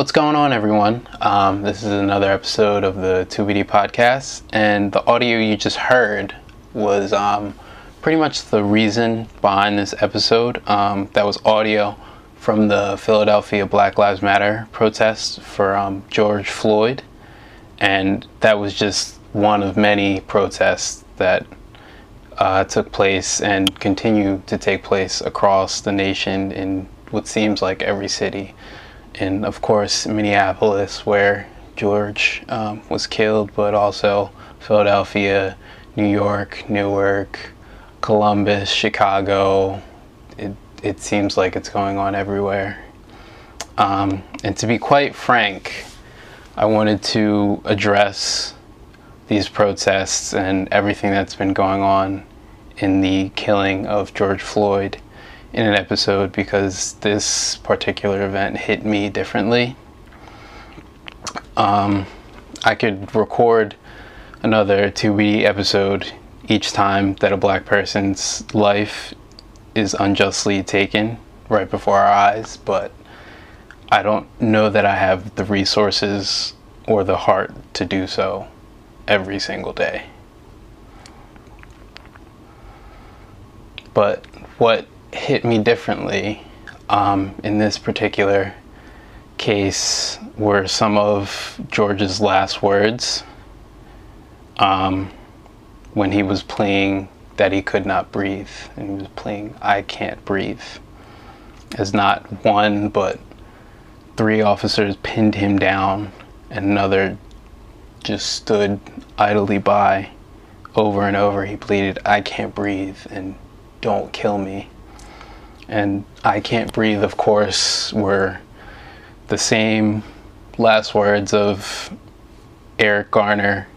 What's going on, everyone? Um, this is another episode of the 2BD podcast, and the audio you just heard was um, pretty much the reason behind this episode. Um, that was audio from the Philadelphia Black Lives Matter protest for um, George Floyd, and that was just one of many protests that uh, took place and continue to take place across the nation in what seems like every city. And of course, Minneapolis, where George um, was killed, but also Philadelphia, New York, Newark, Columbus, Chicago. It, it seems like it's going on everywhere. Um, and to be quite frank, I wanted to address these protests and everything that's been going on in the killing of George Floyd in an episode because this particular event hit me differently. Um, I could record another 2B episode each time that a black person's life is unjustly taken right before our eyes, but I don't know that I have the resources or the heart to do so every single day. But what hit me differently um, in this particular case were some of George's last words um, when he was playing that he could not breathe and he was playing I can't breathe as not one but three officers pinned him down and another just stood idly by over and over. He pleaded I can't breathe and don't kill me and I Can't Breathe, of course, were the same last words of Eric Garner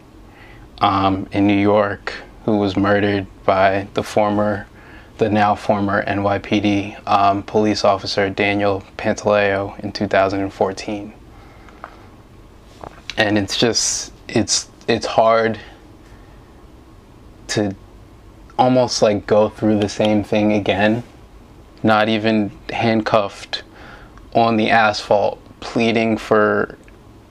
um, in New York, who was murdered by the former, the now former NYPD um, police officer Daniel Pantaleo in 2014. And it's just, it's, it's hard to almost like go through the same thing again not even handcuffed on the asphalt, pleading for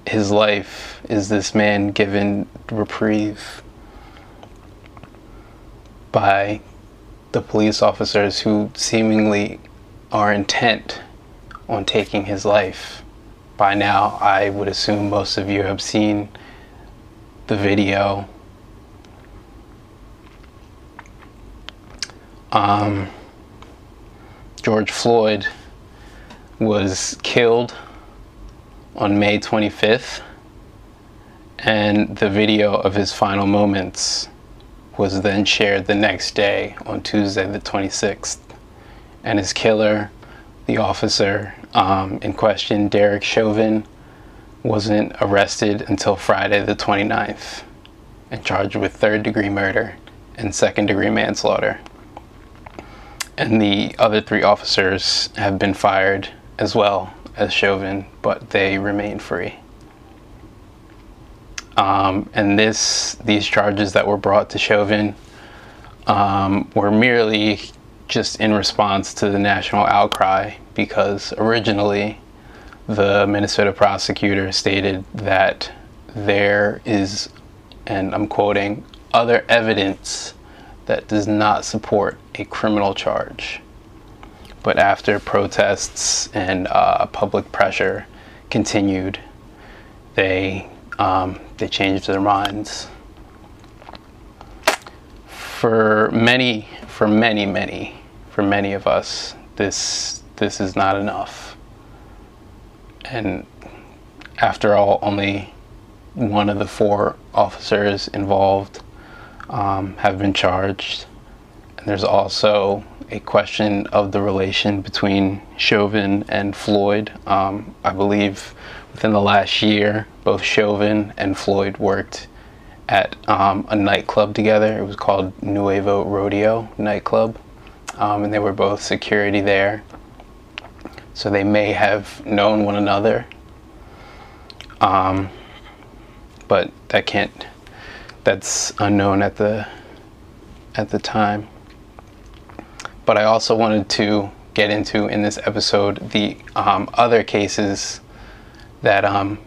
his life, is this man given reprieve by the police officers who seemingly are intent on taking his life. By now, I would assume most of you have seen the video. Um, George Floyd was killed on May 25th, and the video of his final moments was then shared the next day on Tuesday, the 26th. And his killer, the officer um, in question, Derek Chauvin, wasn't arrested until Friday, the 29th, and charged with third degree murder and second degree manslaughter and the other three officers have been fired as well as Chauvin, but they remain free. Um, and this, these charges that were brought to Chauvin um, were merely just in response to the national outcry because originally the Minnesota prosecutor stated that there is, and I'm quoting, other evidence that does not support a criminal charge. But after protests and uh, public pressure continued, they um, they changed their minds. For many, for many, many, for many of us, this this is not enough. And after all, only one of the four officers involved um, have been charged. And there's also a question of the relation between Chauvin and Floyd. Um, I believe within the last year, both Chauvin and Floyd worked at um, a nightclub together. It was called Nuevo Rodeo Nightclub, um, and they were both security there. So they may have known one another, um, but that can't that's unknown at the at the time. But I also wanted to get into in this episode the um, other cases that um,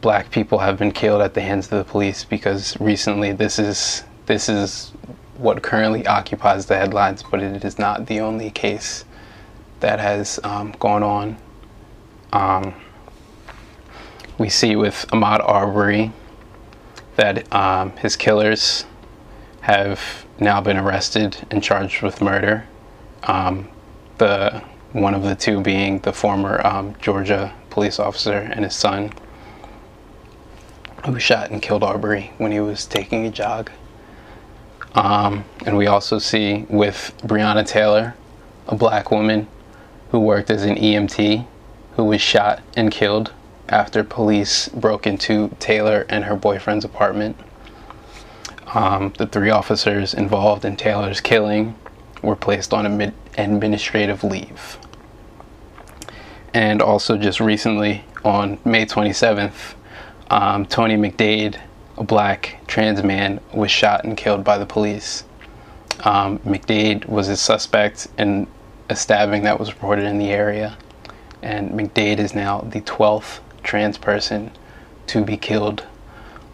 black people have been killed at the hands of the police because recently this is this is what currently occupies the headlines, but it is not the only case that has um, gone on. Um, we see with Ahmaud Arbery that um, his killers have now been arrested and charged with murder. Um, the one of the two being the former um, Georgia police officer and his son, who shot and killed Arbery when he was taking a jog. Um, and we also see with Breonna Taylor, a black woman who worked as an EMT, who was shot and killed after police broke into Taylor and her boyfriend's apartment. Um, the three officers involved in Taylor's killing were placed on administrative leave. And also, just recently, on May 27th, um, Tony McDade, a black trans man, was shot and killed by the police. Um, McDade was a suspect in a stabbing that was reported in the area, and McDade is now the 12th trans person to be killed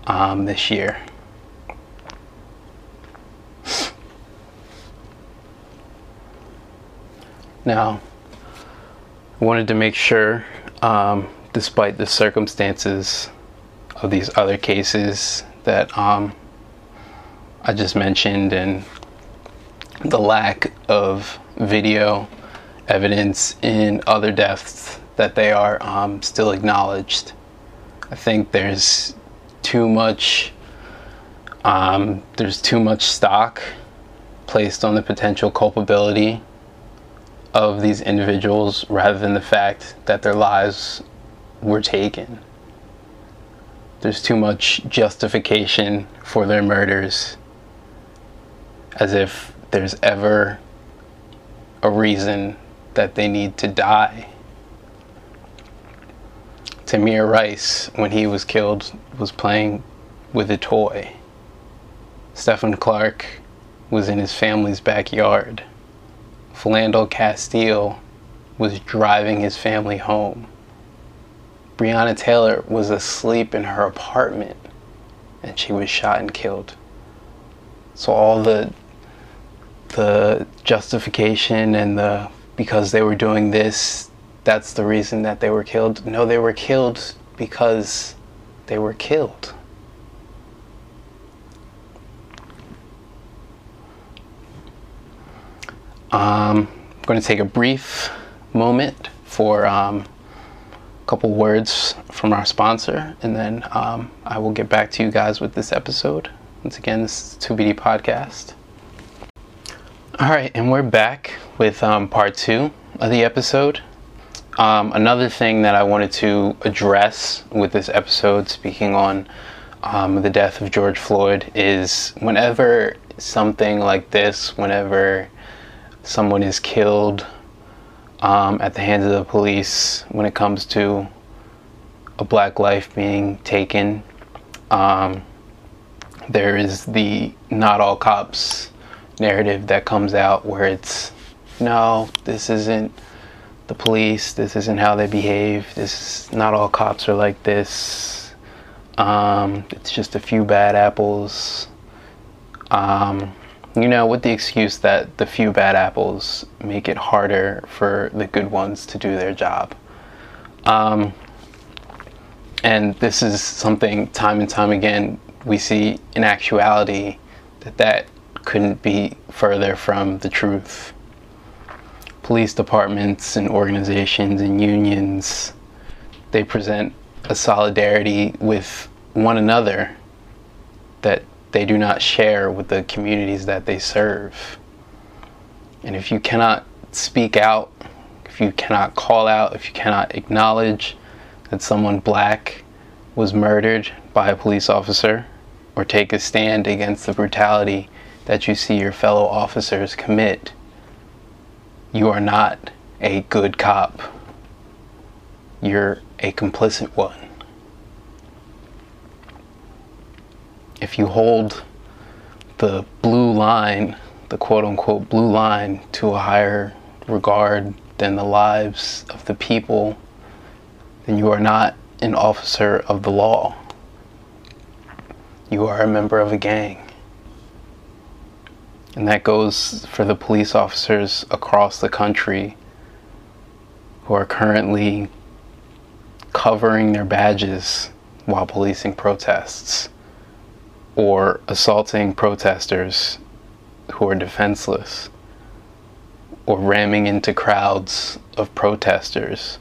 um, this year. Now, I wanted to make sure, um, despite the circumstances of these other cases that um, I just mentioned and the lack of video evidence in other deaths that they are um, still acknowledged. I think there's too much um, there's too much stock placed on the potential culpability of these individuals rather than the fact that their lives were taken. There's too much justification for their murders as if there's ever a reason that they need to die. Tamir Rice, when he was killed, was playing with a toy. Stephon Clark was in his family's backyard. Philando Castile was driving his family home. Breonna Taylor was asleep in her apartment and she was shot and killed. So all the the justification and the because they were doing this that's the reason that they were killed. No, they were killed because they were killed. Um, I'm going to take a brief moment for um, a couple words from our sponsor, and then um, I will get back to you guys with this episode. Once again, this is 2BD Podcast. All right, and we're back with um, part two of the episode. Um, another thing that I wanted to address with this episode, speaking on um, the death of George Floyd, is whenever something like this, whenever someone is killed um, at the hands of the police, when it comes to a black life being taken, um, there is the not all cops narrative that comes out where it's no, this isn't the police. This isn't how they behave. This is, not all cops are like this. Um, it's just a few bad apples. Um, you know, with the excuse that the few bad apples make it harder for the good ones to do their job. Um, and this is something time and time again we see in actuality that that couldn't be further from the truth police departments and organizations and unions, they present a solidarity with one another that they do not share with the communities that they serve. And if you cannot speak out, if you cannot call out, if you cannot acknowledge that someone black was murdered by a police officer, or take a stand against the brutality that you see your fellow officers commit, you are not a good cop. You're a complicit one. If you hold the blue line, the quote unquote blue line, to a higher regard than the lives of the people, then you are not an officer of the law. You are a member of a gang. And that goes for the police officers across the country who are currently covering their badges while policing protests or assaulting protesters who are defenseless or ramming into crowds of protesters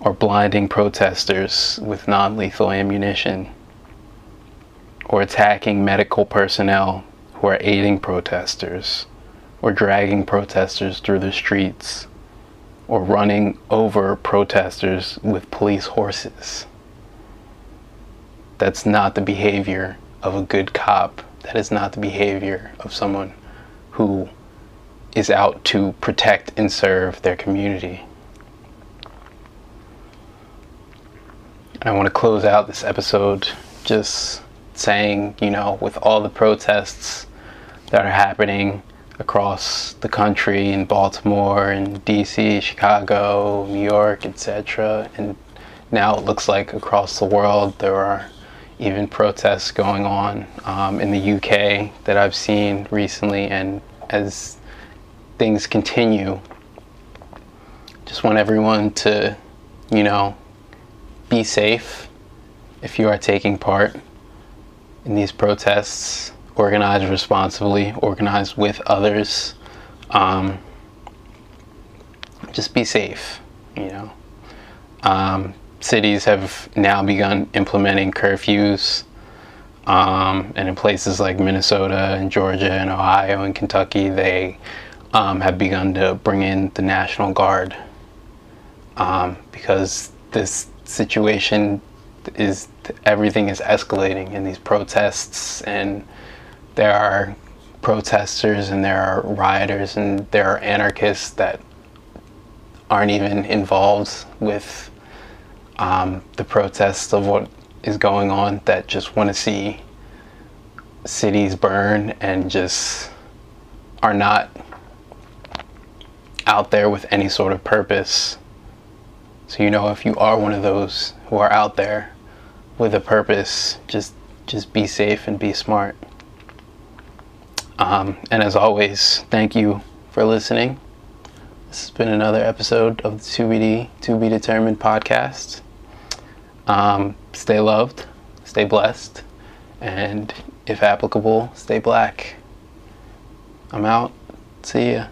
or blinding protesters with non lethal ammunition or attacking medical personnel who are aiding protesters or dragging protesters through the streets or running over protesters with police horses. That's not the behavior of a good cop. That is not the behavior of someone who is out to protect and serve their community. I want to close out this episode just saying, you know, with all the protests that are happening across the country in Baltimore and DC, Chicago, New York, etc. And now it looks like across the world there are even protests going on um, in the UK that I've seen recently. And as things continue, just want everyone to, you know, be safe if you are taking part in these protests organize responsibly, organize with others. Um, just be safe, you know. Um, cities have now begun implementing curfews. Um, and in places like Minnesota and Georgia and Ohio and Kentucky, they um, have begun to bring in the National Guard um, because this situation is everything is escalating in these protests and there are protesters and there are rioters and there are anarchists that aren't even involved with um, the protests of what is going on that just want to see cities burn and just are not out there with any sort of purpose. So you know if you are one of those who are out there with a purpose, just just be safe and be smart. Um, and as always, thank you for listening. This has been another episode of the 2BD, To Be Determined podcast. Um, stay loved, stay blessed, and if applicable, stay black. I'm out. See ya.